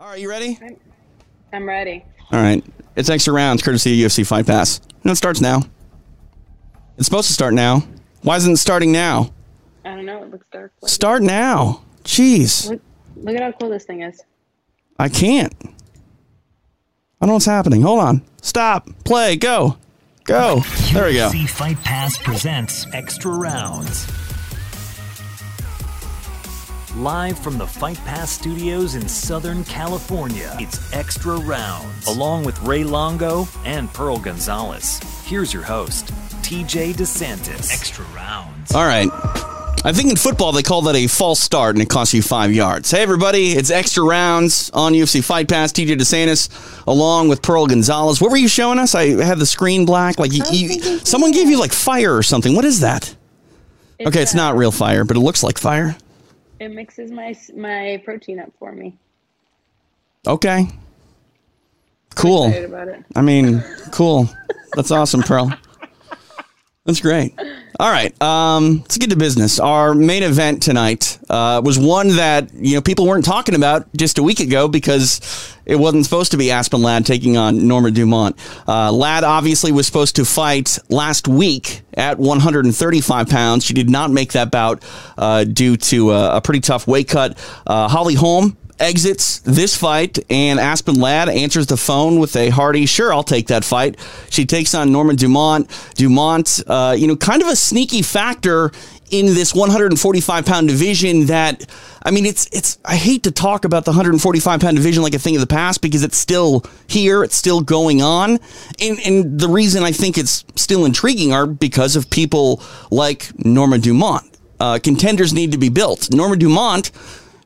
All right, you ready? I'm ready. All right. It's extra rounds, courtesy of UFC Fight Pass. No, it starts now. It's supposed to start now. Why isn't it starting now? I don't know. It looks dark. Start now. Jeez. Look, look at how cool this thing is. I can't. I don't know what's happening. Hold on. Stop. Play. Go. Go. There we go. UFC Fight Pass presents Extra Rounds. Live from the Fight Pass studios in Southern California, it's Extra Rounds, along with Ray Longo and Pearl Gonzalez. Here's your host, TJ DeSantis. Extra Rounds. All right. I think in football they call that a false start and it costs you five yards. Hey everybody, it's extra rounds on UFC Fight Pass. TJ DeSantis along with Pearl Gonzalez. What were you showing us? I had the screen black. Like you, you, someone gave you like fire or something. What is that? okay, it's not real fire, but it looks like fire. It mixes my my protein up for me. Okay. Cool. Excited about it. I mean, cool. That's awesome, Pearl. That's great. All right, um, let's get to business. Our main event tonight uh, was one that you know people weren't talking about just a week ago because it wasn't supposed to be Aspen Ladd taking on Norma Dumont. Uh, Ladd obviously was supposed to fight last week at 135 pounds. She did not make that bout uh, due to a, a pretty tough weight cut. Uh, Holly Holm exits this fight, and Aspen Ladd answers the phone with a hearty, sure, I'll take that fight. She takes on Norma Dumont. Dumont, uh, you know, kind of a sneaky factor in this 145 pound division that I mean it's it's I hate to talk about the 145 pound division like a thing of the past because it's still here it's still going on and and the reason I think it's still intriguing are because of people like Norma Dumont uh, contenders need to be built Norma Dumont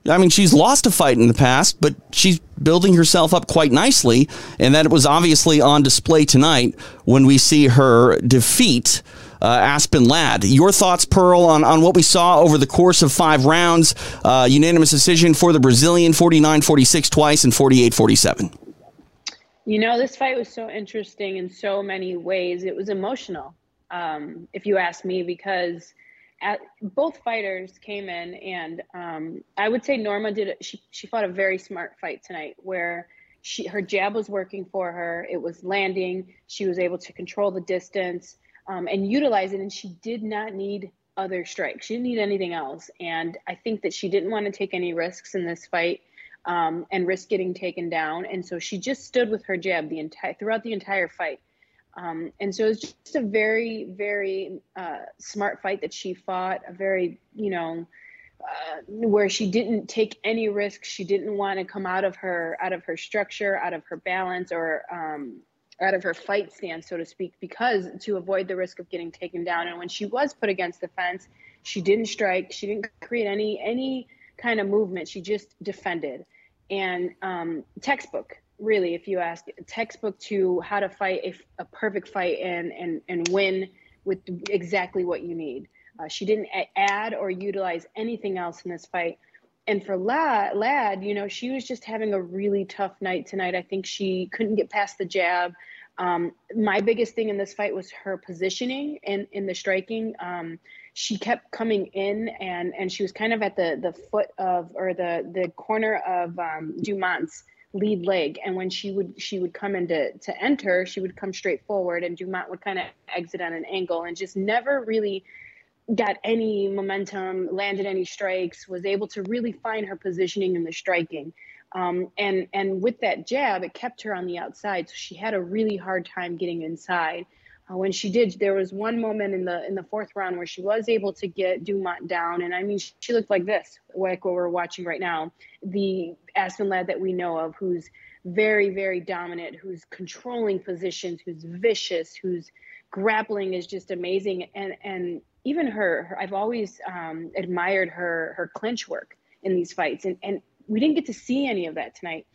I mean, she's lost a fight in the past, but she's building herself up quite nicely. And that was obviously on display tonight when we see her defeat uh, Aspen Ladd. Your thoughts, Pearl, on, on what we saw over the course of five rounds? Uh, unanimous decision for the Brazilian 49 46 twice and 48 47. You know, this fight was so interesting in so many ways. It was emotional, um, if you ask me, because at, both fighters came in, and um, I would say Norma did. She she fought a very smart fight tonight, where she her jab was working for her. It was landing. She was able to control the distance um, and utilize it, and she did not need other strikes. She didn't need anything else, and I think that she didn't want to take any risks in this fight. Um, and risk getting taken down, and so she just stood with her jab the entire throughout the entire fight. Um, and so it's just a very, very uh, smart fight that she fought. A very, you know, uh, where she didn't take any risks. She didn't want to come out of her out of her structure, out of her balance, or um, out of her fight stance, so to speak, because to avoid the risk of getting taken down. And when she was put against the fence, she didn't strike. She didn't create any any kind of movement. She just defended. And um, textbook really, if you ask, a textbook to how to fight a, a perfect fight and, and, and win with exactly what you need. Uh, she didn't add or utilize anything else in this fight. And for Ladd, Ladd, you know, she was just having a really tough night tonight. I think she couldn't get past the jab. Um, my biggest thing in this fight was her positioning and in the striking. Um, she kept coming in and and she was kind of at the the foot of or the the corner of um, Dumont's lead leg. And when she would she would come in to, to enter she would come straight forward and dumont would kind of exit on an angle and just never really got any momentum landed any strikes was able to really find her positioning in the striking. Um, and and with that jab it kept her on the outside. So she had a really hard time getting inside uh, when she did there was one moment in the in the fourth round where she was able to get dumont down. And i mean she, she looked like this like what we're watching right now. The aspen ladd that we know of who's very very dominant who's controlling positions who's vicious who's grappling is just amazing. And and even her, her i've always um, admired her her clinch work in these fights. And and we didn't get to see any of that tonight.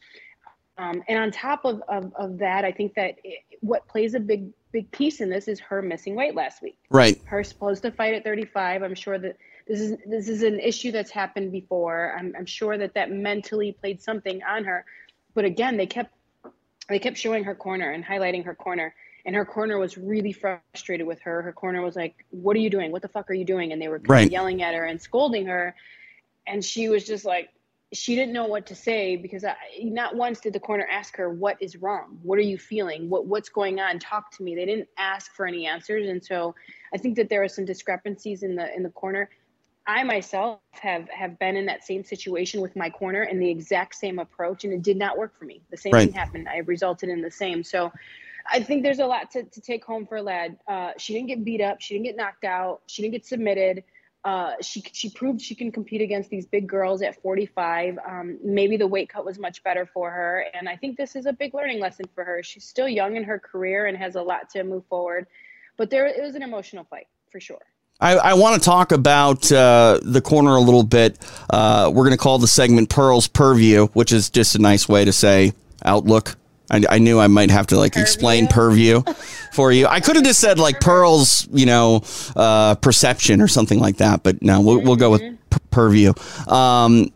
Um, and on top of, of, of that, I think that it, what plays a big big piece in this is her missing weight last week. Right. Her supposed to fight at 35. I'm sure that this is this is an issue that's happened before. I'm, I'm sure that that mentally played something on her. But again, they kept they kept showing her corner and highlighting her corner. And her corner was really frustrated with her. Her corner was like, "What are you doing? What the fuck are you doing?" And they were right. yelling at her and scolding her. And she was just like, she didn't know what to say because I, not once did the corner ask her what is wrong? What are you feeling? What what's going on? Talk to me. They didn't ask for any answers. And so i think that there are some discrepancies in the in the corner i myself have have been in that same situation with my corner and the exact same approach and it did not work for me. The same right. thing happened. I resulted in the same. So I think there's a lot to, to take home for Ladd. Uh, she didn't get beat up. She didn't get knocked out. She didn't get submitted uh, she she proved she can compete against these big girls at 45. Um, maybe the weight cut was much better for her, and I think this is a big learning lesson for her. She's still young in her career and has a lot to move forward, but there it was an emotional fight for sure. I, I want to talk about uh, the corner a little bit. Uh, we're going to call the segment Pearl's Purview, which is just a nice way to say outlook I, I knew I might have to like purview. explain purview for you. I could have just said like Pearl's, you know, uh, perception or something like that, but no, we'll, we'll go with purview. Um,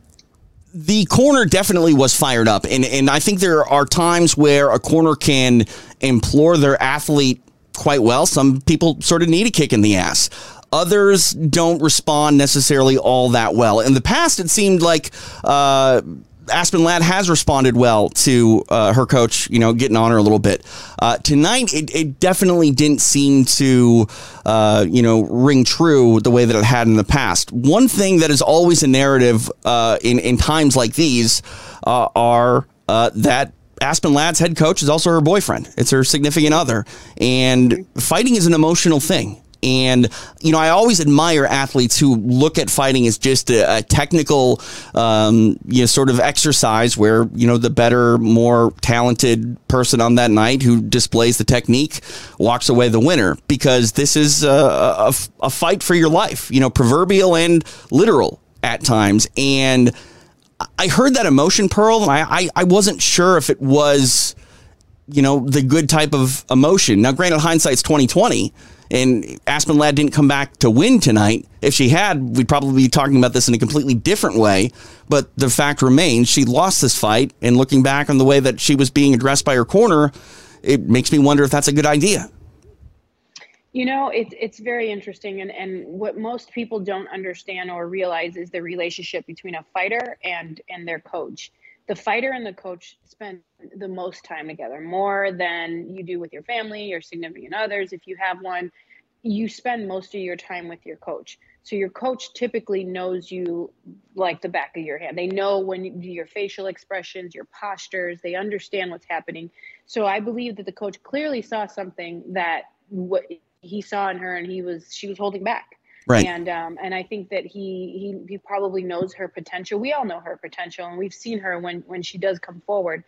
the corner definitely was fired up, and and I think there are times where a corner can implore their athlete quite well. Some people sort of need a kick in the ass. Others don't respond necessarily all that well. In the past, it seemed like uh, Aspen Ladd has responded well to uh, her coach, you know, getting on her a little bit. Uh, tonight, it, it, definitely didn't seem to, uh, you know, ring true the way that it had in the past. One thing that is always a narrative uh, in, in times like these uh, are uh, that Aspen Ladd's head coach is also her boyfriend. It's her significant other. And fighting is an emotional thing. And, you know, I always admire athletes who look at fighting as just a, a technical, um, you know, sort of exercise where, you know, the better, more talented person on that night who displays the technique walks away the winner because this is a, a, a fight for your life, you know, proverbial and literal at times. And I heard that emotion, Pearl, and I, I, I wasn't sure if it was, you know, the good type of emotion. Now, granted, hindsight's 2020 and Aspen Ladd didn't come back to win tonight. If she had, we'd probably be talking about this in a completely different way. But the fact remains, she lost this fight. And looking back on the way that she was being addressed by her corner, it makes me wonder if that's a good idea. You know, it's it's very interesting, and and what most people don't understand or realize is the relationship between a fighter and and their coach the fighter and the coach spend the most time together, more than you do with your family, your significant others. If you have one, you spend most of your time with your coach. So your coach typically knows you like the back of your hand. They know when you do your facial expressions, your postures, they understand what's happening. So I believe that the coach clearly saw something that what he saw in her and he was she was holding back Right. And um, and I think that he, he he probably knows her potential. We all know her potential, and we've seen her when when she does come forward.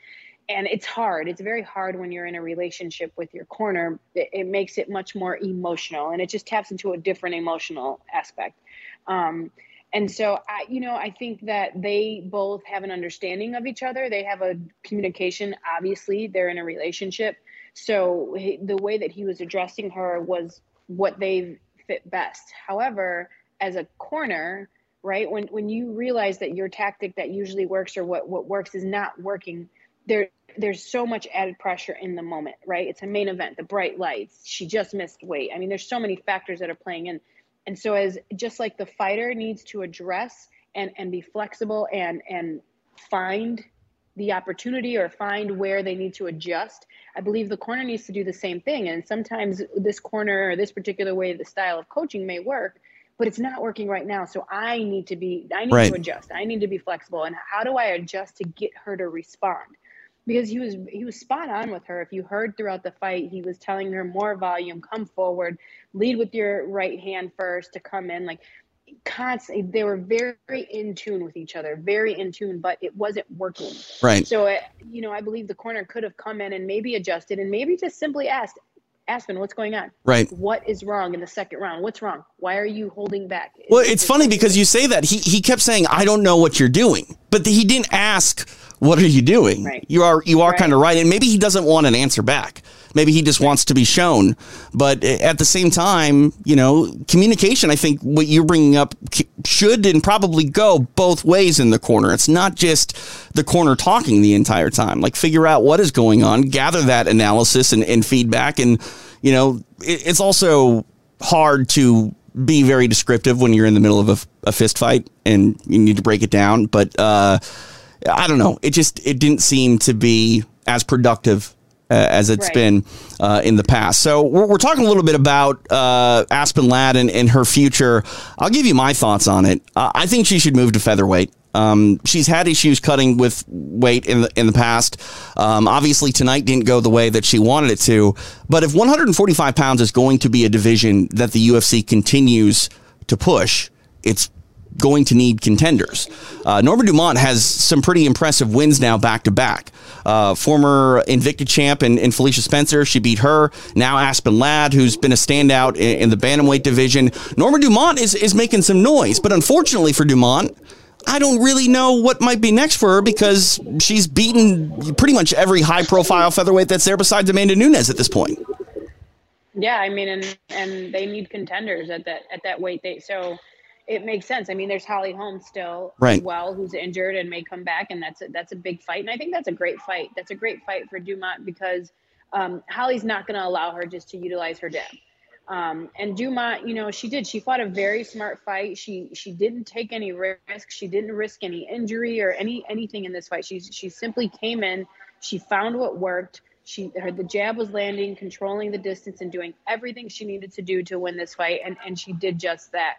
And it's hard. It's very hard when you're in a relationship with your corner. It, it makes it much more emotional, and it just taps into a different emotional aspect. Um, and so I, you know, I think that they both have an understanding of each other. They have a communication. Obviously, they're in a relationship. So the way that he was addressing her was what they've fit best. However, as a corner, right, when when you realize that your tactic that usually works or what what works is not working, there there's so much added pressure in the moment, right? It's a main event, the bright lights, she just missed weight. I mean, there's so many factors that are playing in. And so as just like the fighter needs to address and and be flexible and and find the opportunity or find where they need to adjust. I believe the corner needs to do the same thing. And sometimes this corner or this particular way, the style of coaching may work, but it's not working right now. So I need to be, I need right. to adjust. I need to be flexible. And how do I adjust to get her to respond? Because he was he was spot on with her. If you heard throughout the fight, he was telling her more volume, come forward, lead with your right hand first to come in. Like constantly they were very in tune with each other very in tune but it wasn't working. Right. So it, you know i believe the corner could have come in and maybe adjusted and maybe just simply asked aspen what's going on? Right. What is wrong in the second round? What's wrong? Why are you holding back? Well it's, it's funny because you say that. He, he kept saying i don't know what you're doing but he didn't ask what are you doing? Right. You are you are right. kind of right, and maybe he doesn't want an answer back. Maybe he just wants to be shown. But eh, at the same time, you know, communication. I think what you're bringing up should and probably go both ways in the corner. It's not just the corner talking the entire time. Like figure out what is going on, gather that analysis and, and feedback, and you know, it, it's also hard to be very descriptive when you're in the middle of a, a fist fight and you need to break it down. But uh, I don't know. It just it didn't seem to be as productive uh, as it's right. been uh, in the past. So we're, we're, talking a little bit about uh, Aspen Ladd and, and, her future. I'll give you my thoughts on it. I think she should move to featherweight. Um, she's had issues cutting with weight in the in the past. Um, obviously, tonight didn't go the way that she wanted it to. But if 145 pounds is going to be a division that the UFC continues to push, it's going to need contenders. Uh, Norma Dumont has some pretty impressive wins now back to back. Uh, former Invicta champ and, and, Felicia Spencer, she beat her. Now Aspen Ladd, who's been a standout in, in the bantamweight division. Norma Dumont is, is making some noise, but unfortunately for Dumont, I don't really know what might be next for her because she's beaten pretty much every high profile featherweight that's there besides Amanda Nunes at this point. Yeah, I mean, and and they need contenders at that at that weight. They so it makes sense. I mean, there's Holly Holm still right. well, who's injured and may come back, and that's a, that's a big fight. And I think that's a great fight. That's a great fight for Dumont because um, Holly's not going to allow her just to utilize her depth. Um, and Dumont, you know, she did. She fought a very smart fight. She she didn't take any risk. She didn't risk any injury or any anything in this fight. She she simply came in. She found what worked. She her the jab was landing, controlling the distance, and doing everything she needed to do to win this fight. And and she did just that.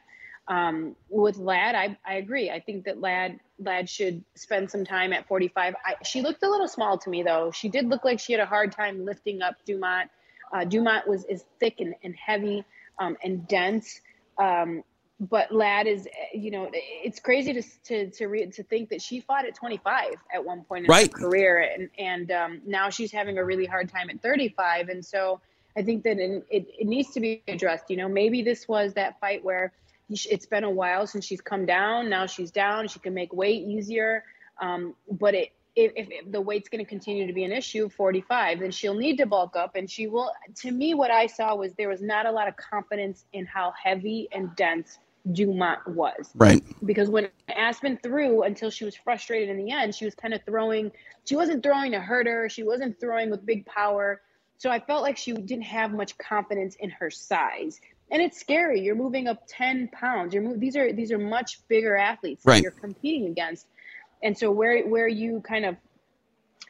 Um, with Ladd, I, I agree. I think that Ladd Ladd should spend some time at 45. I, she looked a little small to me though. She did look like she had a hard time lifting up Dumont. Uh, Dumont was is thick and, and heavy um, and dense. Um, but Ladd is, you know, it's crazy to to to, re- to think that she fought at 25 at one point in right. her career, and and um, now she's having a really hard time at 35. And so I think that in, it it needs to be addressed. You know, maybe this was that fight where it's been a while since she's come down. Now she's down. She can make weight easier. Um, but it if, if, the weight's going to continue to be an issue 45 then she'll need to bulk up. And she will to me what i saw was there was not a lot of confidence in how heavy and dense dumont was. Right. Because when aspen threw until she was frustrated in the end she was kind of throwing she wasn't throwing to hurt her she wasn't throwing with big power. So i felt like she didn't have much confidence in her size. And it's scary you're moving up 10 pounds you're move, these are these are much bigger athletes right. that you're competing against and so where where you kind of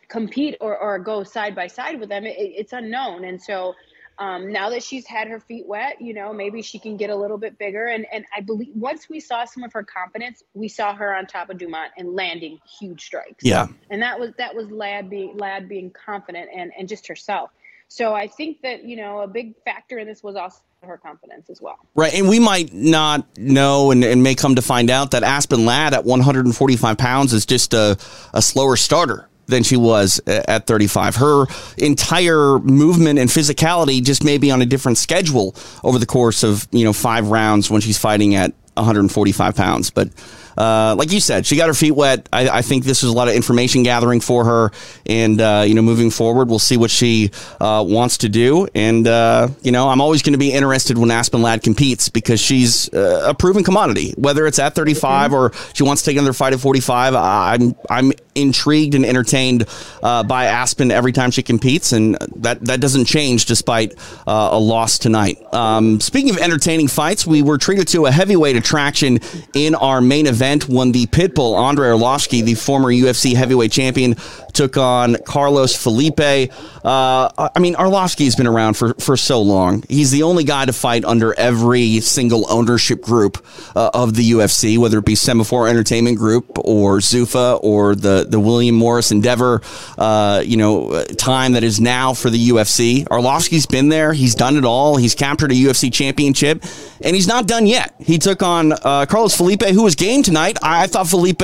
compete or, or go side by side with them it, it's unknown. And so um, now that she's had her feet wet you know maybe she can get a little bit bigger. And and i believe once we saw some of her confidence we saw her on top of dumont and landing huge strikes. Yeah. And that was that was Ladd being Ladd being confident and and just herself. So i think that you know a big factor in this was also her confidence as well. Right. And we might not know and, and may come to find out that Aspen Ladd at 145 pounds is just a, a slower starter than she was at 35. Her entire movement and physicality just may be on a different schedule over the course of, you know, five rounds when she's fighting at 145 pounds. But uh, like you said, she got her feet wet. I, I, think this is a lot of information gathering for her, and uh, you know, moving forward, we'll see what she uh, wants to do. And uh, you know, I'm always going to be interested when Aspen Ladd competes because she's uh, a proven commodity. Whether it's at 35 or she wants to take another fight at 45, I'm I'm intrigued and entertained uh, by Aspen every time she competes, and that that doesn't change despite a loss tonight. Um, speaking of entertaining fights, we were treated to a heavyweight attraction in our main event event when the Pitbull, Andrei Arlovski, the former UFC heavyweight champion, took on Carlos Felipe. Uh, I mean, Arlovski's been around for, for so long. He's the only guy to fight under every single ownership group uh, of the UFC, whether it be Semaphore Entertainment Group or Zuffa or the, the William Morris Endeavor, uh, you know, time that is now for the UFC. Arlovski's been there. He's done it all. He's captured a UFC championship, and he's not done yet. He took on uh, Carlos Felipe, who was game tonight. I, thought Felipe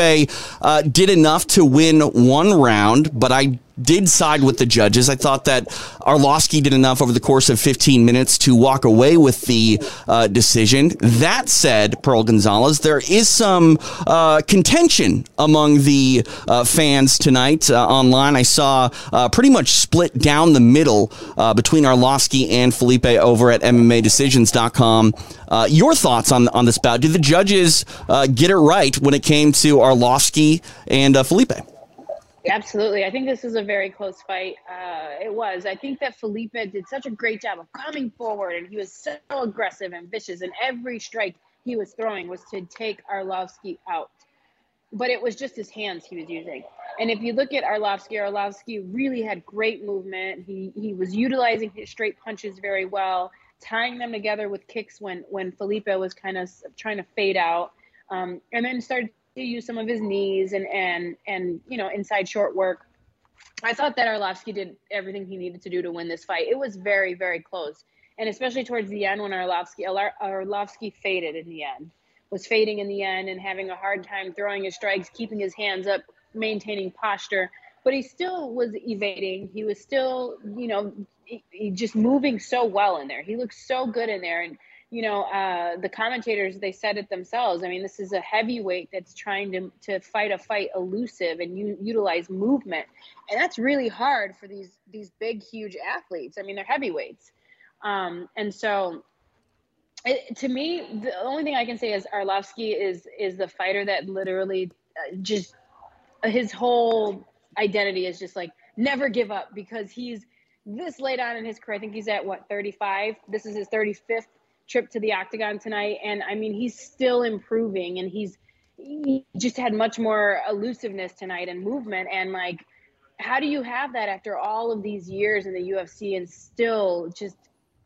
uh, did enough to win one round, but I did side with the judges. I thought that Arlovski did enough over the course of 15 minutes to walk away with the uh, decision. That said, Pearl Gonzalez, there is some uh, contention among the uh, fans tonight uh, online. I saw uh, pretty much split down the middle uh, between Arlovski and Felipe over at MMADecisions.com. your thoughts on on this bout? Did the judges get it right when it came to Arlovski and Felipe? Absolutely. I think this is a very close fight. Uh, it was. I think that Felipe did such a great job of coming forward, and he was so aggressive and vicious. And every strike he was throwing was to take Arlovski out. But it was just his hands he was using. And if you look at Arlovski, Arlovski really had great movement. He he was utilizing his straight punches very well, tying them together with kicks when when Felipe was kind of trying to fade out, um, and then started to use some of his knees and and and you know inside short work. I thought that Arlovski did everything he needed to do to win this fight. It was very very close, and especially towards the end when Arlovski Arlovski faded in the end, was fading in the end and having a hard time throwing his strikes, keeping his hands up, maintaining posture. But he still was evading. He was still, you know, he, he just moving so well in there. He looked so good in there, and you know, uh, the commentators they said it themselves. I mean, this is a heavyweight that's trying to to fight a fight elusive and u- utilize movement, and that's really hard for these these big, huge athletes. I mean, they're heavyweights, um, and so. It, to me, the only thing I can say is Arlovski is is the fighter that literally uh, just his whole identity is just like never give up because he's this late on in his career. I think he's at what 35. This is his 35th trip to the octagon tonight and i mean he's still improving and he's he just had much more elusiveness tonight and movement and like how do you have that after all of these years in the UFC and still just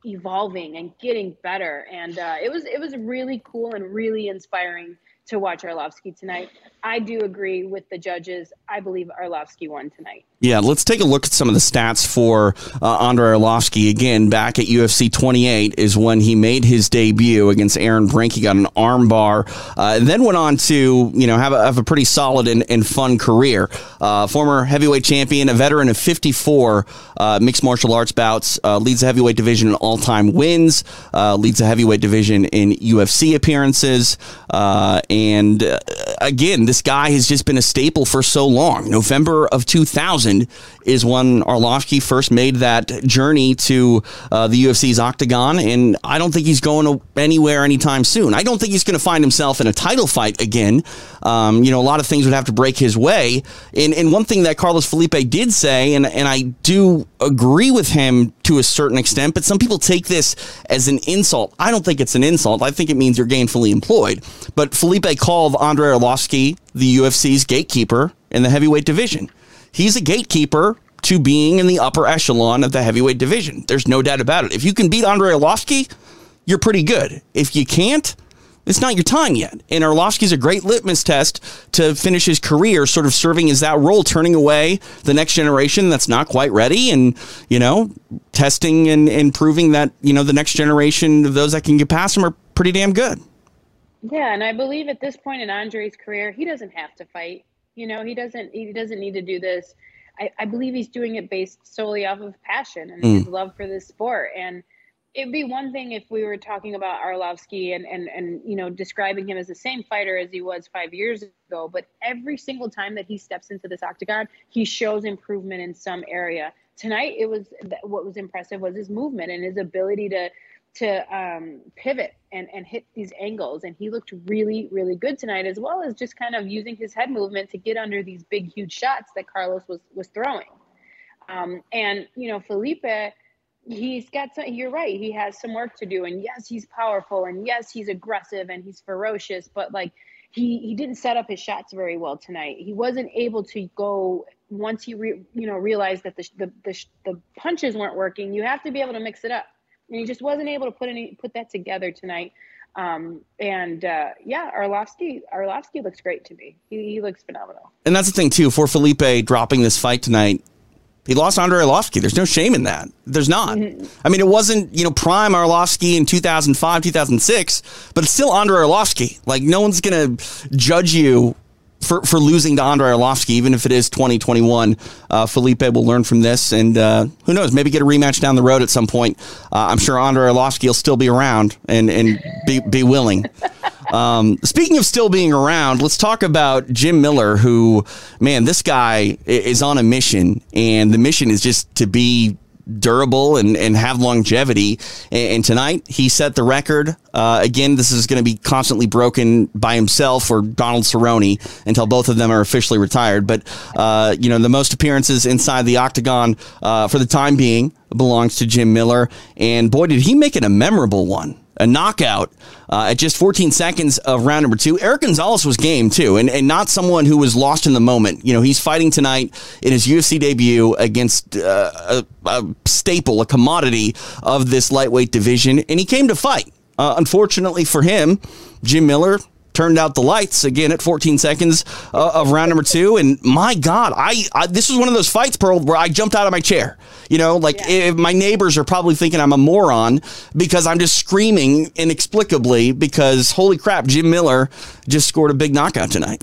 evolving and getting better and uh, it was it was really cool and really inspiring to watch Arlovski tonight. I do agree with the judges. I believe Arlovski won tonight. Yeah, let's take a look at some of the stats for uh, Andrei Arlovski. Again, back at UFC 28 is when he made his debut against Aaron Brink. He got an armbar, uh, and then went on to you know have a, have a pretty solid and, and fun career. Uh, former heavyweight champion, a veteran of 54 uh, mixed martial arts bouts, uh, leads the heavyweight division in all time wins, uh, leads the heavyweight division in UFC appearances, and again, this guy has just been a staple for so long. November of 2000 is when Arlovski first made that journey to uh, the UFC's octagon, and I don't think he's going anywhere anytime soon. I don't think he's going to find himself in a title fight again. Um, you know, a lot of things would have to break his way. And, and one thing that Carlos Felipe did say, and, and I do agree with him to a certain extent, but some people take this as an insult. I don't think it's an insult. I think it means you're gainfully employed. But Felipe called Andrei Arlovski the UFC's gatekeeper in the heavyweight division. He's a gatekeeper to being in the upper echelon of the heavyweight division. There's no doubt about it. If you can beat Andrei Arlovski, you're pretty good. If you can't, it's not your time yet. And Arlovski's a great litmus test to finish his career, sort of serving as that role, turning away the next generation that's not quite ready and, you know, testing and, and proving that, you know, the next generation of those that can get past him are pretty damn good. Yeah, and I believe at this point in Andre's career, he doesn't have to fight. You know, he doesn't he doesn't need to do this. I, I believe he's doing it based solely off of passion and mm. his love for this sport. And it'd be one thing if we were talking about Arlovski and, and and you know describing him as the same fighter as he was five years ago. But every single time that he steps into this octagon, he shows improvement in some area. Tonight, it was what was impressive was his movement and his ability to to um, pivot and, and hit these angles. And he looked really, really good tonight, as well as just kind of using his head movement to get under these big, huge shots that Carlos was was throwing. Um, and you know, Felipe, he's got some. You're right. He has some work to do. And yes, he's powerful. And yes, he's aggressive and he's ferocious. But like, he he didn't set up his shots very well tonight. He wasn't able to go once he re, you know realized that the, the the the punches weren't working. You have to be able to mix it up and he just wasn't able to put any put that together tonight. Um, and uh, yeah, Arlovski Arlovski looks great to me. He, he, looks phenomenal. And that's the thing too for Felipe dropping this fight tonight. He lost Andrei Arlovski. There's no shame in that. There's not. Mm-hmm. I mean, it wasn't you know prime Arlovski in 2005, 2006, but it's still Andrei Arlovski. Like no one's gonna judge you for, for losing to Andrei Arlovski, even if it is 2021. Uh, Felipe will learn from this, and uh, who knows, maybe get a rematch down the road at some point. Uh, I'm sure Andrei Arlovski will still be around and, and be, be willing. Um, speaking of still being around, let's talk about Jim Miller, who, man, this guy is on a mission, and the mission is just to be durable and, and have longevity. And, and tonight, he set the record. Uh, again, this is going to be constantly broken by himself or Donald Cerrone until both of them are officially retired. But, uh, you know, the most appearances inside the octagon uh, for the time being belongs to Jim Miller. And boy, did he make it a memorable one a knockout uh, at just 14 seconds of round number two. Erick Gonzalez was game too, and, and not someone who was lost in the moment. You know, he's fighting tonight in his UFC debut against uh, a, a, staple, a commodity of this lightweight division, and he came to fight. Uh, unfortunately for him, Jim Miller turned out the lights again at 14 seconds uh, of round number two. And my God, I, I, this was one of those fights, Pearl, where I jumped out of my chair. You know, like yeah. my neighbors are probably thinking I'm a moron because I'm just screaming inexplicably because holy crap, Jim Miller just scored a big knockout tonight.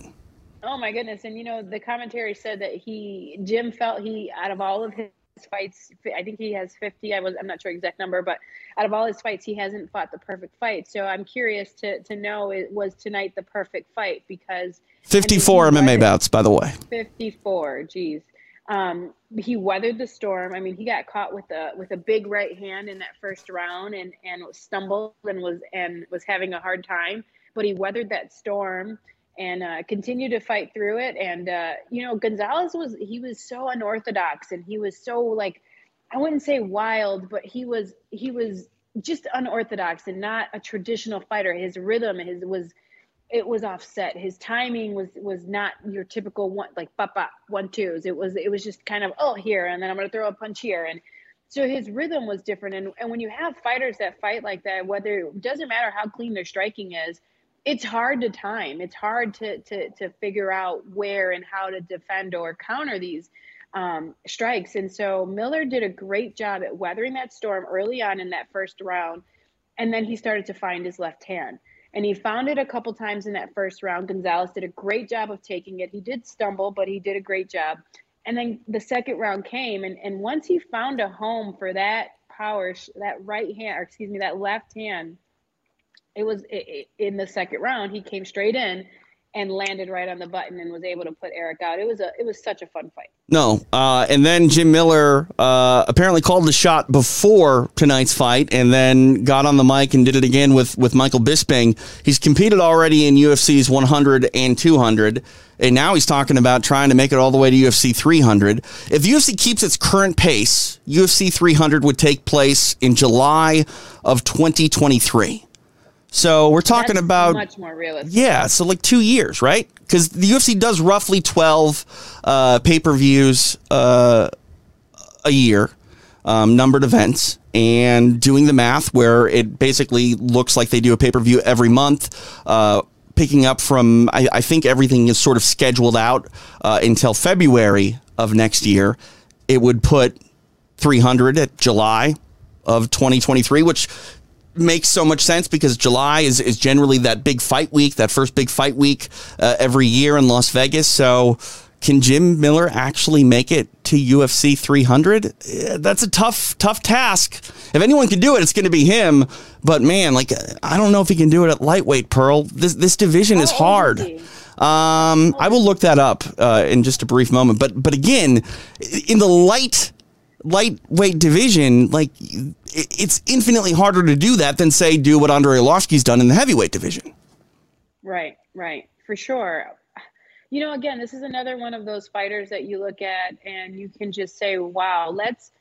Oh my goodness! And you know, the commentary said that he Jim felt he out of all of his fights. I think he has 50. I was I'm not sure exact number, but out of all his fights, he hasn't fought the perfect fight. So I'm curious to to know it was tonight the perfect fight because 54 MMA bouts, by the way. 54. Geez. Um, he weathered the storm. I mean, he got caught with a with a big right hand in that first round and and stumbled and was and was having a hard time, but he weathered that storm and uh, continue to fight through it. And uh, you know, Gonzalez was he was so unorthodox, and he was so like I wouldn't say wild, but he was he was just unorthodox and not a traditional fighter. His rhythm, his was it was offset. His timing was was not your typical one like papa one twos. It was it was just kind of oh here and then I'm gonna throw a punch here and so his rhythm was different. And and when you have fighters that fight like that, whether it doesn't matter how clean their striking is, it's hard to time. It's hard to to to figure out where and how to defend or counter these um, strikes. And so Miller did a great job at weathering that storm early on in that first round, and then he started to find his left hand. And he found it a couple times in that first round. Gonzalez did a great job of taking it. He did stumble, but he did a great job. And then the second round came, and, and once he found a home for that power, that right hand, or excuse me, that left hand, it was in the second round. He came straight in and landed right on the button and was able to put Erick out. It was a it was such a fun fight. No, uh, and then Jim Miller uh, apparently called the shot before tonight's fight, and then got on the mic and did it again with with Michael Bisping. He's competed already in UFC's 100 and 200. And now he's talking about trying to make it all the way to UFC 300. If UFC keeps its current pace, UFC 300 would take place in July of 2023. So we're talking That's about much more realistic. Yeah, so like two years, right? Because the UFC does roughly twelve uh, pay per views uh, a year, um, numbered events, and doing the math where it basically looks like they do a pay per view every month. Uh, picking up from, I, I, think everything is sort of scheduled out uh, until February of next year. It would put 300 at July of 2023, which makes so much sense because July is, is generally that big fight week, that first big fight week uh, every year in Las Vegas. So, can Jim Miller actually make it to UFC 300? That's a tough, tough task. If anyone can do it, it's going to be him. But man, like I don't know if he can do it at lightweight. Pearl, this this division is hard. Um, I will look that up uh, in just a brief moment. But but again, in the light lightweight division, like it's infinitely harder to do that than say do what Andrei Arlovski's done in the heavyweight division. Right, right, for sure. You know, again, this is another one of those fighters that you look at and you can just say, "Wow, let's."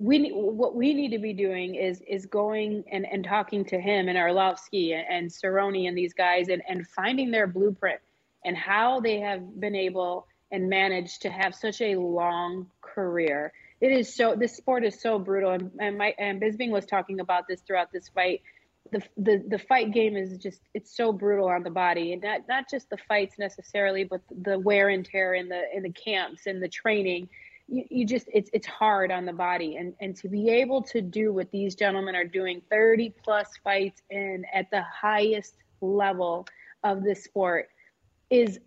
We what we need to be doing is is going and, and talking to him and Arlovski and, and Cerrone and these guys and, and finding their blueprint and how they have been able and managed to have such a long career it is so this sport is so brutal. And, and my and Bisping was talking about this throughout this fight. The, the the fight game is just it's so brutal on the body. And not not just the fights necessarily but the wear and tear in the in the camps and the training. You, you just it's it's hard on the body. And and to be able to do what these gentlemen are doing 30 plus fights in at the highest level of this sport is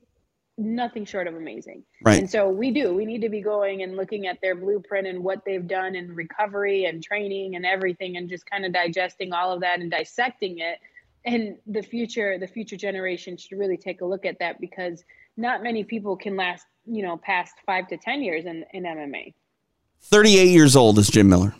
nothing short of amazing. Right. And so we do. We need to be going and looking at their blueprint and what they've done in recovery and training and everything and just kind of digesting all of that and dissecting it. And the future the future generation should really take a look at that because not many people can last, you know, past 5 to 10 years in in MMA. 38 years old is Jim Miller.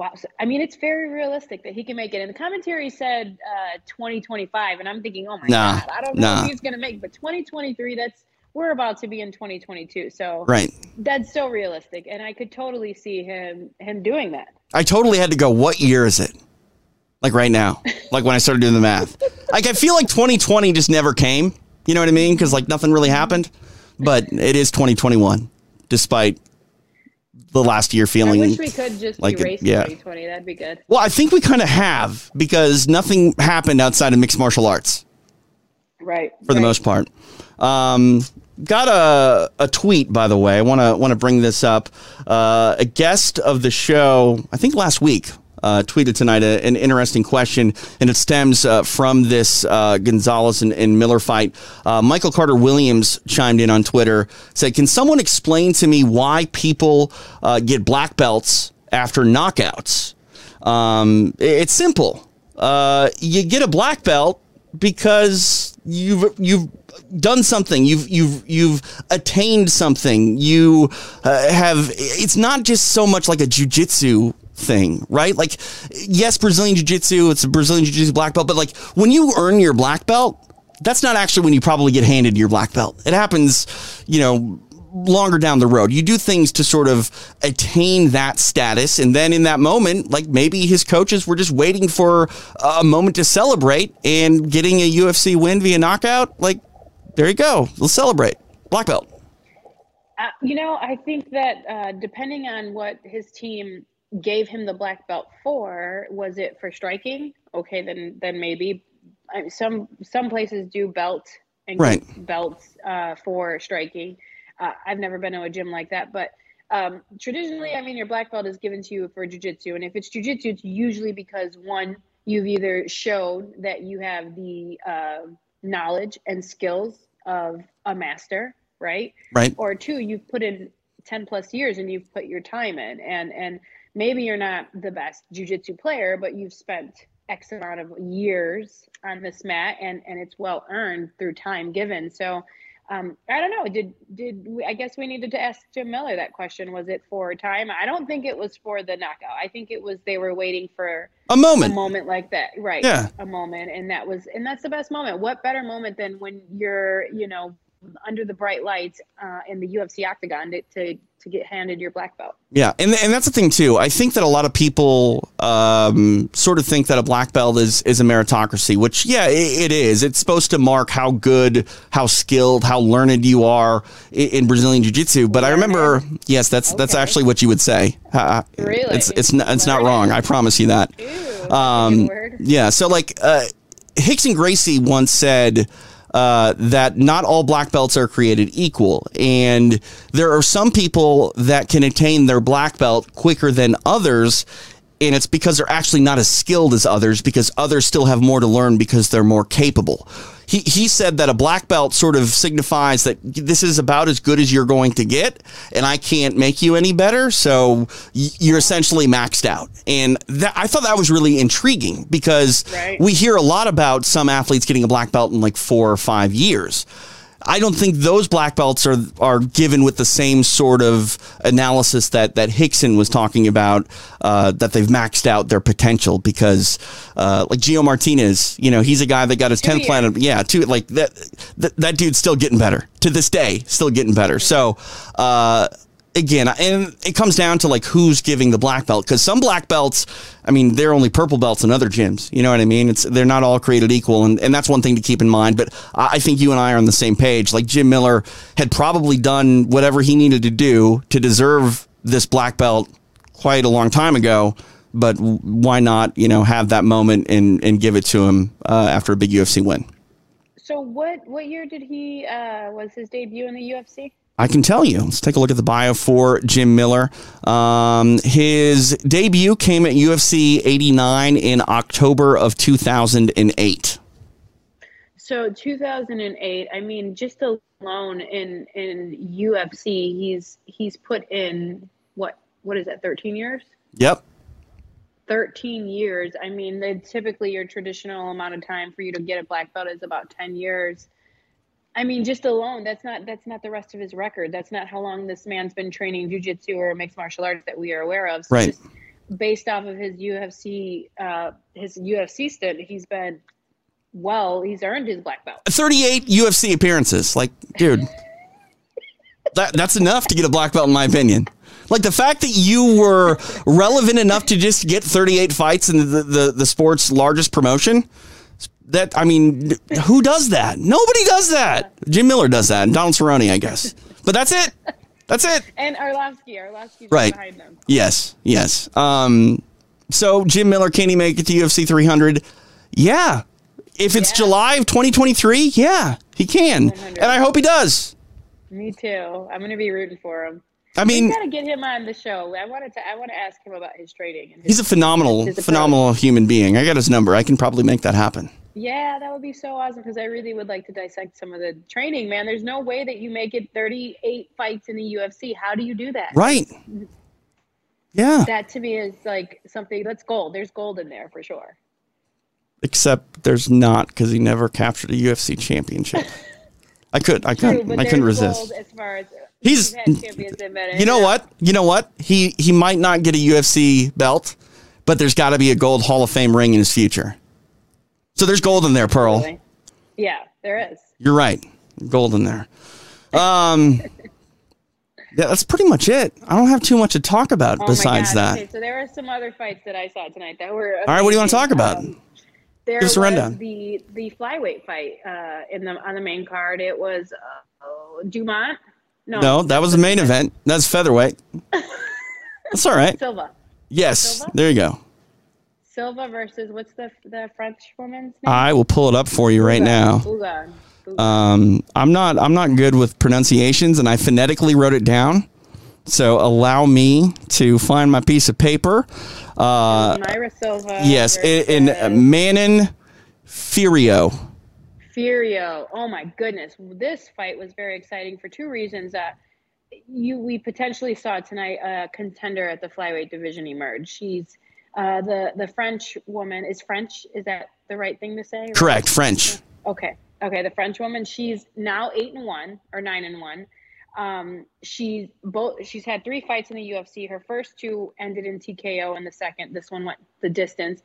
Wow. So, I mean, it's very realistic that he can make it. And the commentary said uh, 2025, and I'm thinking, oh my Nah, God, I don't know nah. if he's going to make, but 2023, that's we're about to be in 2022. So Right. that's so realistic, and I could totally see him him doing that. I totally had to go, what year is it? Like right now, like when I started doing the math. Like I feel like 2020 just never came. You know what I mean? Because like nothing really happened. But it is 2021, despite the last year feeling. I wish we could just like it- erase yeah. 2020. That'd be good. well, I think we kind of have because nothing happened outside of mixed martial arts Right. for the most part. Um, got a, a tweet, by the way. I want to want to bring this up. Uh, a guest of the show, I think last week, uh, tweeted tonight a, an interesting question, and it stems uh, from this uh, Gonzalez and, and Miller fight. Uh, Michael Carter Williams chimed in on Twitter, said, "Can someone explain to me why people uh, get black belts after knockouts? Um, it's simple. Uh, you get a black belt." because you've you've done something you've you've you've attained something you uh, have it's not just so much like a jujitsu thing right like yes brazilian jiu-jitsu it's a brazilian jiu-jitsu black belt but like when you earn your black belt that's not actually when you probably get handed your black belt it happens you know longer down the road. You do things to sort of attain that status. And then in that moment, like maybe his coaches were just waiting for a moment to celebrate and getting a UFC win via knockout. Like, there you go. Let's celebrate. Black belt. Uh, you know, I think that uh, depending on what his team gave him the black belt for, was it for striking? Okay, then then maybe. I some some places do belt and Right. belts uh, for striking. Uh, I've never been to a gym like that, but um, traditionally, I mean, your black belt is given to you for jujitsu, and if it's jujitsu, it's usually because one, you've either showed that you have the uh, knowledge and skills of a master, right? Right. or two you've put in 10 plus years and you've put your time in and and maybe you're not the best jujitsu player but you've spent x amount of years on this mat and and it's well earned through time given so um, I don't know. Did did we, I guess we needed to ask Jim Miller that question? Was it for time? I don't think it was for the knockout. I think it was they were waiting for A moment, a moment. like that, right? Yeah. a moment, and that was and that's the best moment. What better moment than when you're you know under the bright lights uh, in the UFC octagon to, to to get handed your black belt? Yeah, and and that's the thing too. I think that a lot of people um, sort of think that a black belt is is a meritocracy, which yeah, it, it is. It's supposed to mark how good, how skilled, how learned you are in, in Brazilian jiu jitsu. But I remember, yes, that's that's actually what you would say. Uh, Really? It's it's not, it's not wrong. I promise you that. Ooh, Um, yeah. So like uh, Rickson Gracie once said uh, that not all black belts are created equal, and there are some people that can attain their black belt quicker than others. And it's because they're actually not as skilled as others because others still have more to learn because they're more capable. He, he said that a black belt sort of signifies that this is about as good as you're going to get, and I can't make you any better. So you're essentially maxed out. And that, I thought that was really intriguing because Right. we hear a lot about some athletes getting a black belt in like four or five years. I don't think those black belts are are given with the same sort of analysis that that Rickson was talking about. Uh, that they've maxed out their potential because, uh, like Gio Martinez, you know, he's a guy that got his tenth planet. Yeah, two like that, that. That dude's still getting better to this day. Still getting better. So. Uh, Again, and it comes down to like who's giving the black belt because some black belts, I mean, they're only purple belts in other gyms. You know what I mean? It's they're not all created equal, and, and that's one thing to keep in mind. But I think you and I are on the same page. Like Jim Miller had probably done whatever he needed to do to deserve this black belt quite a long time ago. But why not, you know, have that moment and, and give it to him uh, after a big UFC win? So what what year did he uh, was his debut in the UFC? I can tell you. Let's take a look at the bio for Jim Miller. Um, his debut came at UFC 89 in October of 2008. So 2008. I mean, just alone in in UFC, he's he's put in what what is that? 13 years. Yep. 13 years. I mean, typically your traditional amount of time for you to get a black belt is about 10 years. I mean, just alone, that's not that's not the rest of his record. That's not how long this man's been training jujitsu or mixed martial arts that we are aware of. So right. Based off of his UFC uh, his UFC stint, he's been well. He's earned his black belt. Thirty eight UFC appearances, like dude. that that's enough to get a black belt, in my opinion. Like the fact that you were relevant enough to just get 38 fights in the, the, the sport's largest promotion that I mean, who does that? Nobody does that. Jim Miller does that, and Donald Cerrone, I guess. But that's it. That's it. And Arlovski, Arlovski's right behind them. Yes, yes. Um, so Jim Miller, can he make it to UFC 300? Yeah. If it's yeah. July of 2023, yeah, he can, 100. and I hope he does. Me too. I'm going to be rooting for him. I mean, we got to get him on the show. I wanted to. I want to ask him about his trading. His, he's a phenomenal, phenomenal human being. I got his number. I can probably make that happen. Yeah, that would be so awesome because I really would like to dissect some of the training, man. There's no way that you make it 38 fights in the UFC. How do you do that? Right. Yeah. That to me is like something that's gold. There's gold in there for sure. Except there's not because he never captured a UFC championship. I could, I couldn't, True, I couldn't resist. As far as he's, you know what, you know what, he he might not get a UFC belt, but there's got to be a gold Hall of Fame ring in his future. So there's gold in there, Pearl. Yeah, there is. You're right. Gold in there. Um, yeah, that's pretty much it. I don't have too much to talk about oh besides that. Okay, so there are some other fights that I saw tonight that were. Amazing. All right, what do you want to talk about? Um, there Give rundown. The the flyweight fight uh, in the on the main card. It was uh, Dumont. No, no, that was the main event. That's featherweight. That's all right. Silva. Yes, Silva? there you go. Silva versus what's the the French woman's name? I will pull it up for you right now. Um, I'm not I'm not good with pronunciations, and I phonetically wrote it down. So allow me to find my piece of paper. Uh, Mayra Silva. Yes, in, in Manon Fiorot. Fiorot. Oh my goodness, this fight was very exciting for two reasons. That you we potentially saw tonight a contender at the flyweight division emerge. She's uh, the the French woman is French. Is that the right thing to say? Correct, French. Okay, okay. The French woman. She's now eight and one or nine and one. Um, she's both. She's had three fights in the UFC. Her first two ended in TKO, and the second, this one went the distance.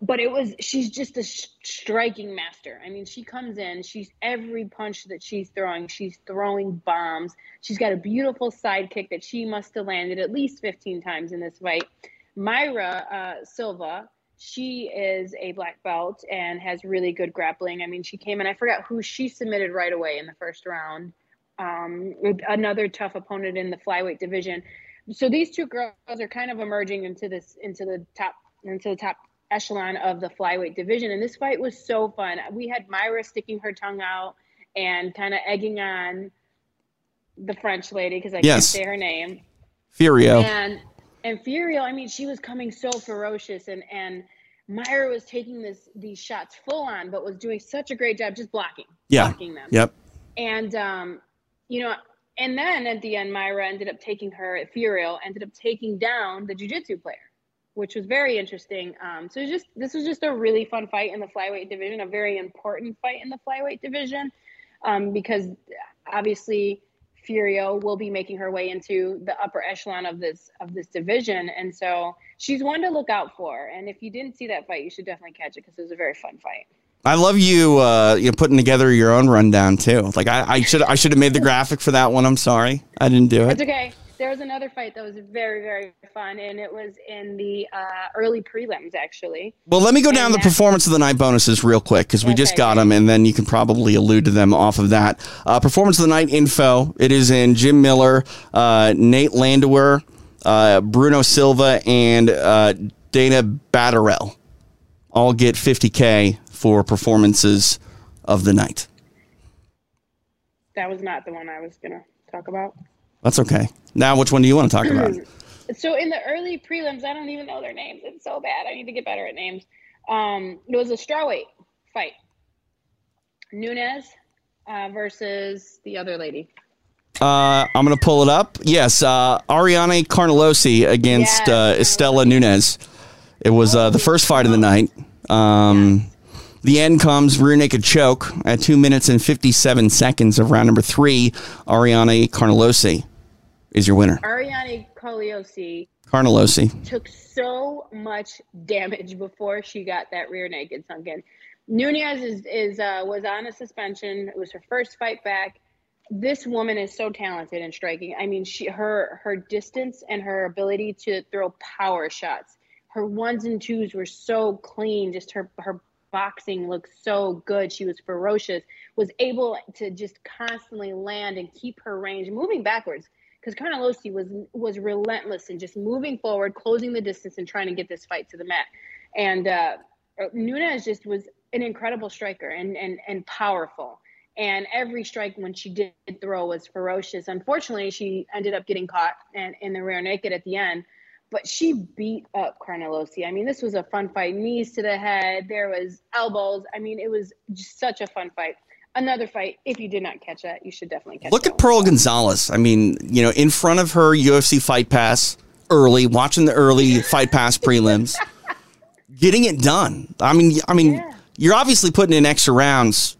But it was. She's just a sh- striking master. I mean, she comes in. She's every punch that she's throwing. She's throwing bombs. She's got a beautiful side kick that she must have landed at least fifteen times in this fight Mayra uh, Silva, she is a black belt and has really good grappling. I mean, she came in, I forgot who she submitted right away in the first round. Um, another tough opponent in the flyweight division. So these two girls are kind of emerging into this into the top into the top echelon of the flyweight division. And this fight was so fun. We had Mayra sticking her tongue out and kind of egging on the French lady because I yes. can't say her name. Fiorot. And and Fiorot, I mean, she was coming so ferocious, and and Mayra was taking this these shots full on, but was doing such a great job just blocking, yeah. blocking them. Yep. And um, you know, and then at the end, Mayra ended up taking her Fiorot ended up taking down the jujitsu player, which was very interesting. Um, so just this was just a really fun fight in the flyweight division, a very important fight in the flyweight division, um, because obviously Fiorot will be making her way into the upper echelon of this of this division, and so she's one to look out for. And if you didn't see that fight, you should definitely catch it because it was a very fun fight. I love you, uh, you know, putting together your own rundown too. Like I, I should, I should have made the graphic for that one. I'm sorry, I didn't do it. It's okay there was another fight that was very very fun and it was in the uh, early prelims actually. Well let me go and down the performance of the night bonuses real quick because we okay, just got them and then you can probably allude to them off of that. Uh, performance of the night info. It is in jim miller uh, nate landwehr uh, bruno silva and uh, danaa batgerel. All get 50k for performances of the night. That was not the one i was gonna talk about that's okay. Now, which one do you want to talk about? so in the early prelims, I don't even know their names. It's so bad. I need to get better at names. Um, it was a strawweight fight. Nunes uh, versus the other lady. Uh, I'm going to pull it up. Yes, uh, Ariane Carnelossi against yes, uh, Istela Nunes. It was uh, the first fight of the night. Um, The end comes rear naked choke at two minutes and 57 seconds of round number three. Ariane Carnelossi is your winner. Ariane Carliosi Carnelossi. took so much damage before she got that rear naked sunk in. Nunes is, is uh, was on a suspension. It was her first fight back. This woman is so talented in striking. I mean, she her her distance and her ability to throw power shots. Her ones and twos were so clean. Just her her boxing looked so good. She was ferocious. Was able to just constantly land and keep her range, moving backwards because Carnelossi was was relentless in just moving forward, closing the distance, and trying to get this fight to the mat. And uh, Nunes just was an incredible striker and and and powerful. And every strike when she did throw was ferocious. Unfortunately, she ended up getting caught and in the rear naked at the end. But she beat up Carnelossi. I mean, this was a fun fight. Knees to the head. There was elbows. I mean, it was just such a fun fight another fight. If you did not catch that, you should definitely catch. It. Look at Pearl Gonzalez. I mean, you know, in front of her UFC Fight Pass early, watching the early Fight Pass prelims, getting it done. I mean, I mean, Yeah. you're obviously putting in extra rounds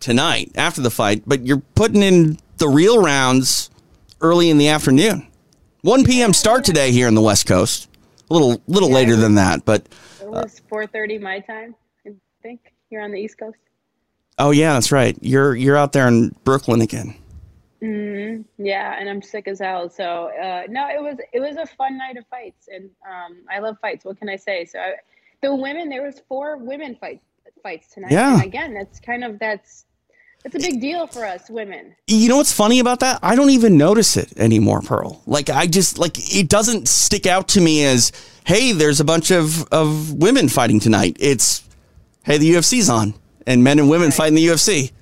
tonight after the fight, but you're putting in the real rounds early in the afternoon. 1 p.m. start today here in the West Coast. A little, little Yeah. later than that, but It was 4:30 my time. I think you're on the East Coast. Oh yeah, that's right. You're you're out there in Brooklyn again. Yeah, and I'm sick as hell. So uh, no, it was it was a fun night of fights, and um, I love fights. What can I say? So I, the women, there was four women fight fights tonight. Yeah. And again, that's kind of that's that's a big deal for us women. You know what's funny about that? I don't even notice it anymore, Pearl. Like I just like it doesn't stick out to me as, hey, there's a bunch of of women fighting tonight. It's, hey, the UFC's on, and men and women fight in the UFC.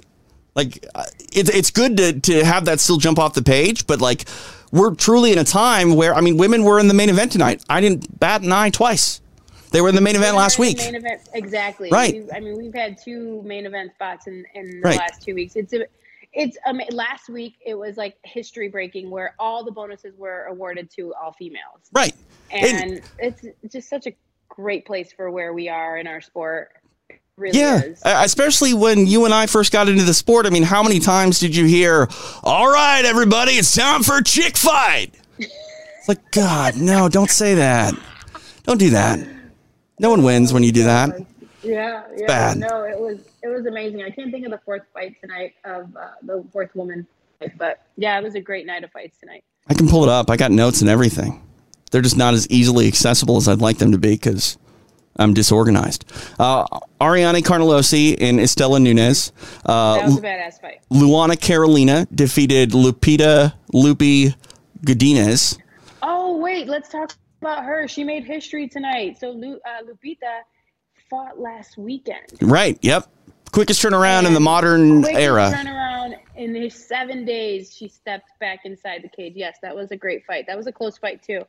Like uh, it's it's good to to have that still jump off the page, but like we're truly in a time where I mean, women were in the main event tonight. I didn't bat an eye twice. They were in the main event last week. Main event, exactly. Right. We- I mean, we've had two main event spots in in the Right. last two weeks. It's a, it's um, last week it was like history breaking where all the bonuses were awarded to all females. Right. and it's just such a great place for where we are in our sport. Really Yeah, is. especially when you and I first got into the sport. I mean, how many times did you hear, "All right, everybody, it's time for a chick fight"? It's like, God, no, don't say that. Don't do that. No one wins when you do that. yeah, yeah. bad. No, it was it was amazing. I can't think of the fourth fight tonight of uh, the fourth woman, but yeah, it was a great night of fights tonight. I can pull it up. I got notes and everything. They're just not as easily accessible as I'd like them to be because I'm disorganized. Uh, Ariane Carnelossi and Estela Nunes. Uh, That was a badass fight. Luana Carolina defeated Lupita Lupi Godinez. Oh wait, let's talk about her. She made history tonight. So Lu, uh, Lupita fought last weekend. Right. Yep. Quickest turnaround in the modern Quickest era. Turnaround in seven days she stepped back inside the cage. Yes, that was a great fight. That was a close fight too.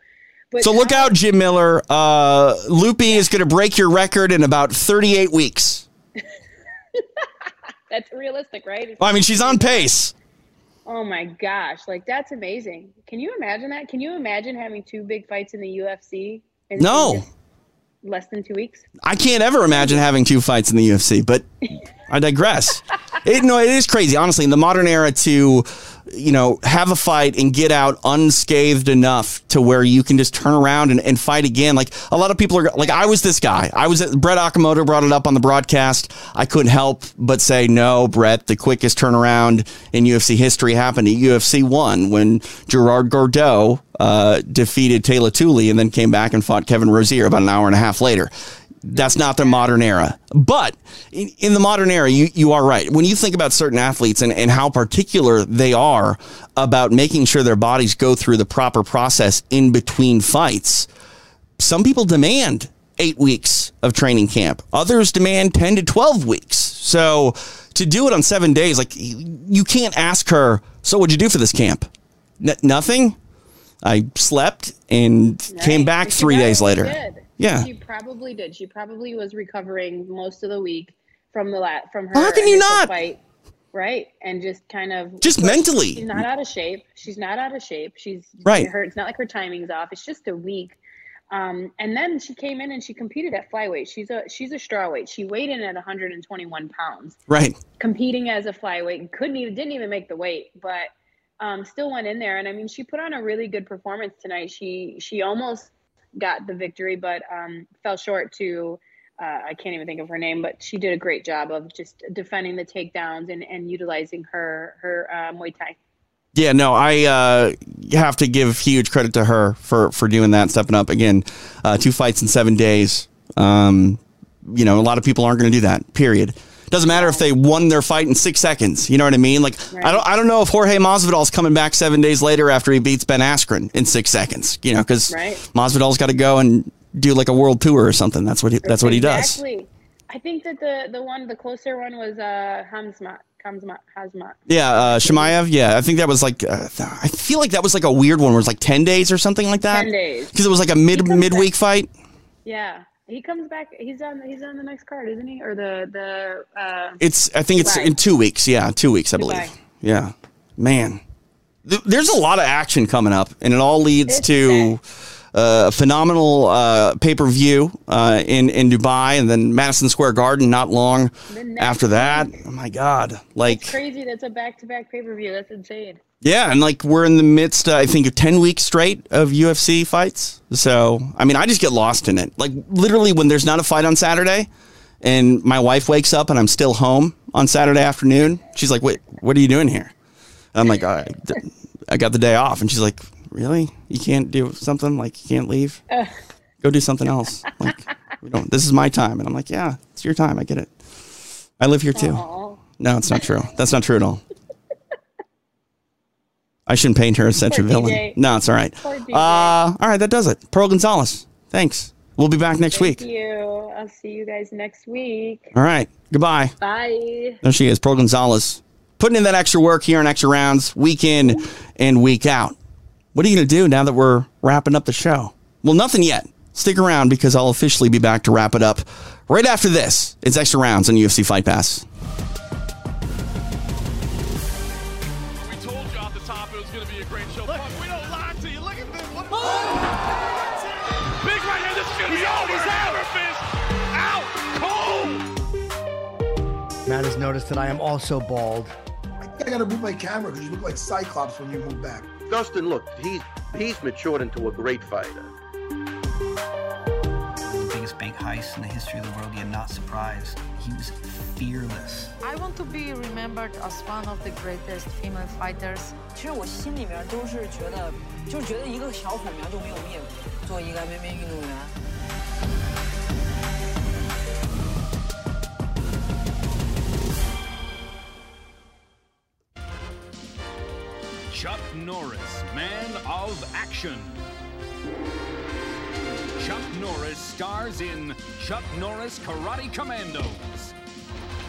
But So look out, Jim Miller. Uh, Lupi is going to break your record in about 38 weeks. That's realistic, right? Well, I mean, she's on pace. Oh my gosh, like that's amazing. Can you imagine that? Can you imagine having two big fights in the UFC? No. less than two weeks. I can't ever imagine having two fights in the UFC, but I digress. It, no, it is crazy, honestly, in the modern era to, you know, have a fight and get out unscathed enough to where you can just turn around and, and fight again. Like a lot of people are like, I was this guy. I was Brett Okamoto brought it up on the broadcast. I couldn't help but say, no, Brett, the quickest turnaround in UFC history happened at UFC one when Gerard Gordeau uh, defeated Teila Tuli and then came back and fought Kevin Rosier about an hour and a half later. That's not the modern era. But in, in the modern era, you, you are right. When you think about certain athletes and, and how particular they are about making sure their bodies go through the proper process in between fights, some people demand eight weeks of training camp. Others demand 10 to 12 weeks. So to do it on seven days, like you can't ask her, so what'd you do for this camp? N- nothing. I slept and came back three days later. Yeah. she probably did. She probably was recovering most of the week from the la- from her. How can you not? fight, right? And just kind of Just mentally. She's not out of shape. She's not out of shape. She's Right. Her, it's not like her timing's off. It's just a week. Um, and then she came in and she competed at flyweight. She's a she's a strawweight. She weighed in at 121 pounds, Right. competing as a flyweight. And couldn't even didn't even make the weight, but um, still went in there. And I mean, she put on a really good performance tonight. She she almost got the victory, but um, fell short to. Uh, I can't even think of her name, but she did a great job of just defending the takedowns and, and utilizing her her uh, Muay Thai. Yeah, no, I uh, have to give huge credit to her for for doing that, stepping up again. Uh, two fights in seven days. Um, you know, a lot of people aren't going to do that. Period. Doesn't matter if they won their fight in six seconds. You know what I mean? Like, I don't, I don't know if Jorge Masvidal's coming back seven days later after he beats Ben Askren in six seconds. You know, because Right. Masvidal's got to go and do like a world tour or something. That's what he, that's what he does. Exactly. I think that the the one the closer one was uh Khamzat Khamzat Hazmat. Yeah, uh, Chimaev. Yeah, I think that was like uh, I feel like that was like a weird one where it was like ten days or something like that. 10 days. because it was like a mid midweek fight. Yeah. He comes back he's on he's on the next card, isn't he? Or the the uh It's I think it's Dubai. in two weeks. Yeah, two weeks I believe. Dubai. Yeah, man, there's a lot of action coming up, and it all leads It's to uh, a phenomenal uh, pay per view uh, in in Dubai, and then Madison Square Garden not long after that. week. Oh my God! Like crazy that's a back to back pay per view. That's insane. Yeah, and like we're in the midst, uh, I think, of 10 weeks straight of UFC fights. So, I mean, I just get lost in it. Like, literally, when there's not a fight on Saturday and my wife wakes up and I'm still home on Saturday afternoon, she's like, Wait, what are you doing here? And I'm like, All right, I got the day off. And she's like, Really? You can't do something? Like, you can't leave? Go do something else. Like, we don't, this is my time. And I'm like, Yeah, it's your time. I get it. I live here too. Aw. No, it's not true. That's not true at all. I shouldn't paint her as such a villain. TJ. No, it's all right. Uh, all right, that does it. Pearl Gonzalez. Thanks. We'll be back next Thank week. you. I'll see you guys next week. All right. Goodbye. Bye. There she is, Pearl Gonzalez. Putting in that extra work here on extra rounds, week in and week out. What are you going to do now that we're wrapping up the show? Well, nothing yet. Stick around because I'll officially be back to wrap it up right after this. It's extra rounds on UFC Fight Pass. noticed that I am also bald. I think I gotta move my camera because you look like Cyclops when you move back. Dustin, look, he's he's matured into a great fighter. the biggest bank heist in the history of the world, yet not surprised. He was fearless. I want to be remembered as one of the greatest female fighters. 其实我心里面都是觉得，就觉得一个小火苗就没有灭过。做一个 MMA 运动员， Chuck Norris, man of action. Chuck Norris stars in Chuck Norris Karate Commandos.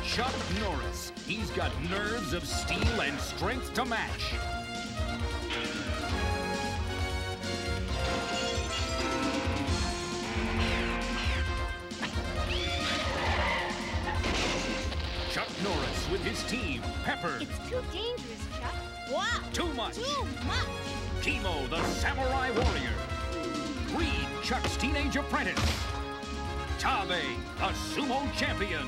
Chuck Norris, he's got nerves of steel and strength to match. Chuck Norris with his team, Pepper. It's too dangerous. Too much. Too much. Kimo, the samurai warrior. Reed, Chuck's teenage apprentice. Tabe, the sumo champion.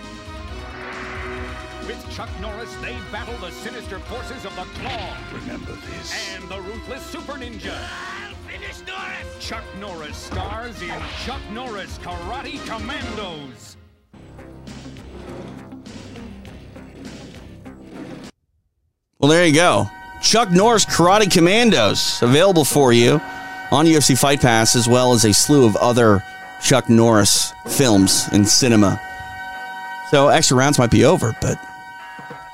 With Chuck Norris, they battle the sinister forces of the Claw. Remember this. And the ruthless Super Ninja. I'll Finish Norris! Chuck Norris stars in Chuck Norris Karate Commandos. Well, there you go. Chuck Norris Karate Commandos available for you on UFC Fight Pass, as well as a slew of other Chuck Norris films in cinema. So extra rounds might be over, but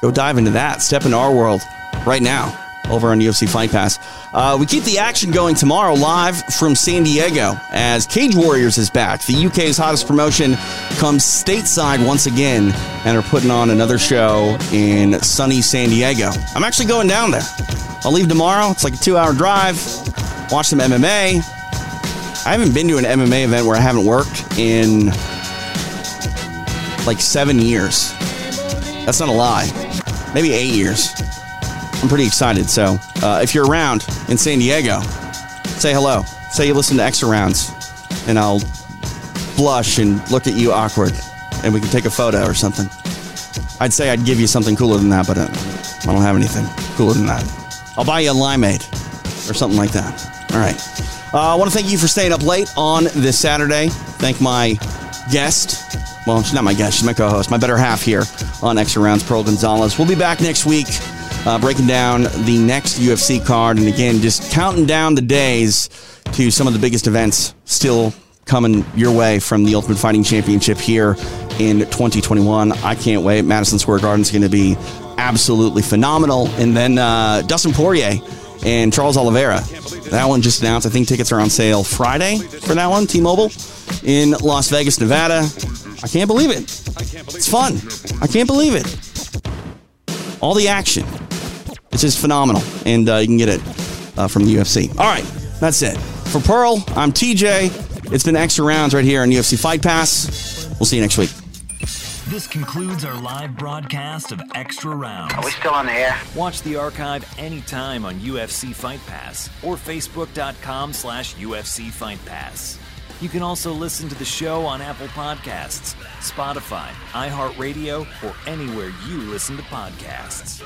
go dive into that. Step into our world right now over on UFC Fight Pass. Uh, we keep the action going tomorrow live from San Diego as Cage Warriors is back. The UK's hottest promotion comes stateside once again and are putting on another show in sunny San Diego. I'm actually going down there. I'll leave tomorrow. It's like a two hour drive. Watch some MMA. I haven't been to an MMA event where I haven't worked in like seven years. That's not a lie. Maybe eight years. I'm pretty excited. So uh, if you're around in San Diego, say hello. Say you listen to extra rounds. and I'll blush and look at you awkward, and we can take a photo or something. I'd say I'd give you something cooler than that, but uh, I don't have anything cooler than that. I'll buy you a limeade or something like that. All right. Uh, I want to thank you for staying up late on this Saturday. Thank my guest. Well, she's not my guest, she's my co host, my better half here on Extra Rounds, Pearl Gonzalez. We'll be back next week uh, breaking down the next UFC card. And again, just counting down the days to some of the biggest events still coming your way from the Ultimate Fighting Championship here in 2021. I can't wait. Madison Square Garden is going to be absolutely phenomenal. And then uh, Dustin Poirier and Charles Oliveira. That one just announced. I think tickets are on sale Friday for that one, T Mobile in Las Vegas, Nevada. I can't believe it. It's fun. I can't believe it. All the action. It's just phenomenal. And uh, you can get it uh, from the UFC. All right, that's it. For Pearl, I'm TJ. It's been extra rounds right here on UFC Fight Pass. We'll see you next week. This concludes our live broadcast of Extra Rounds. Are we still on the air? Watch the archive anytime on UFC Fight Pass or Facebook.com slash UFC Fight Pass. You can also listen to the show on Apple Podcasts, Spotify, iHeartRadio, or anywhere you listen to podcasts.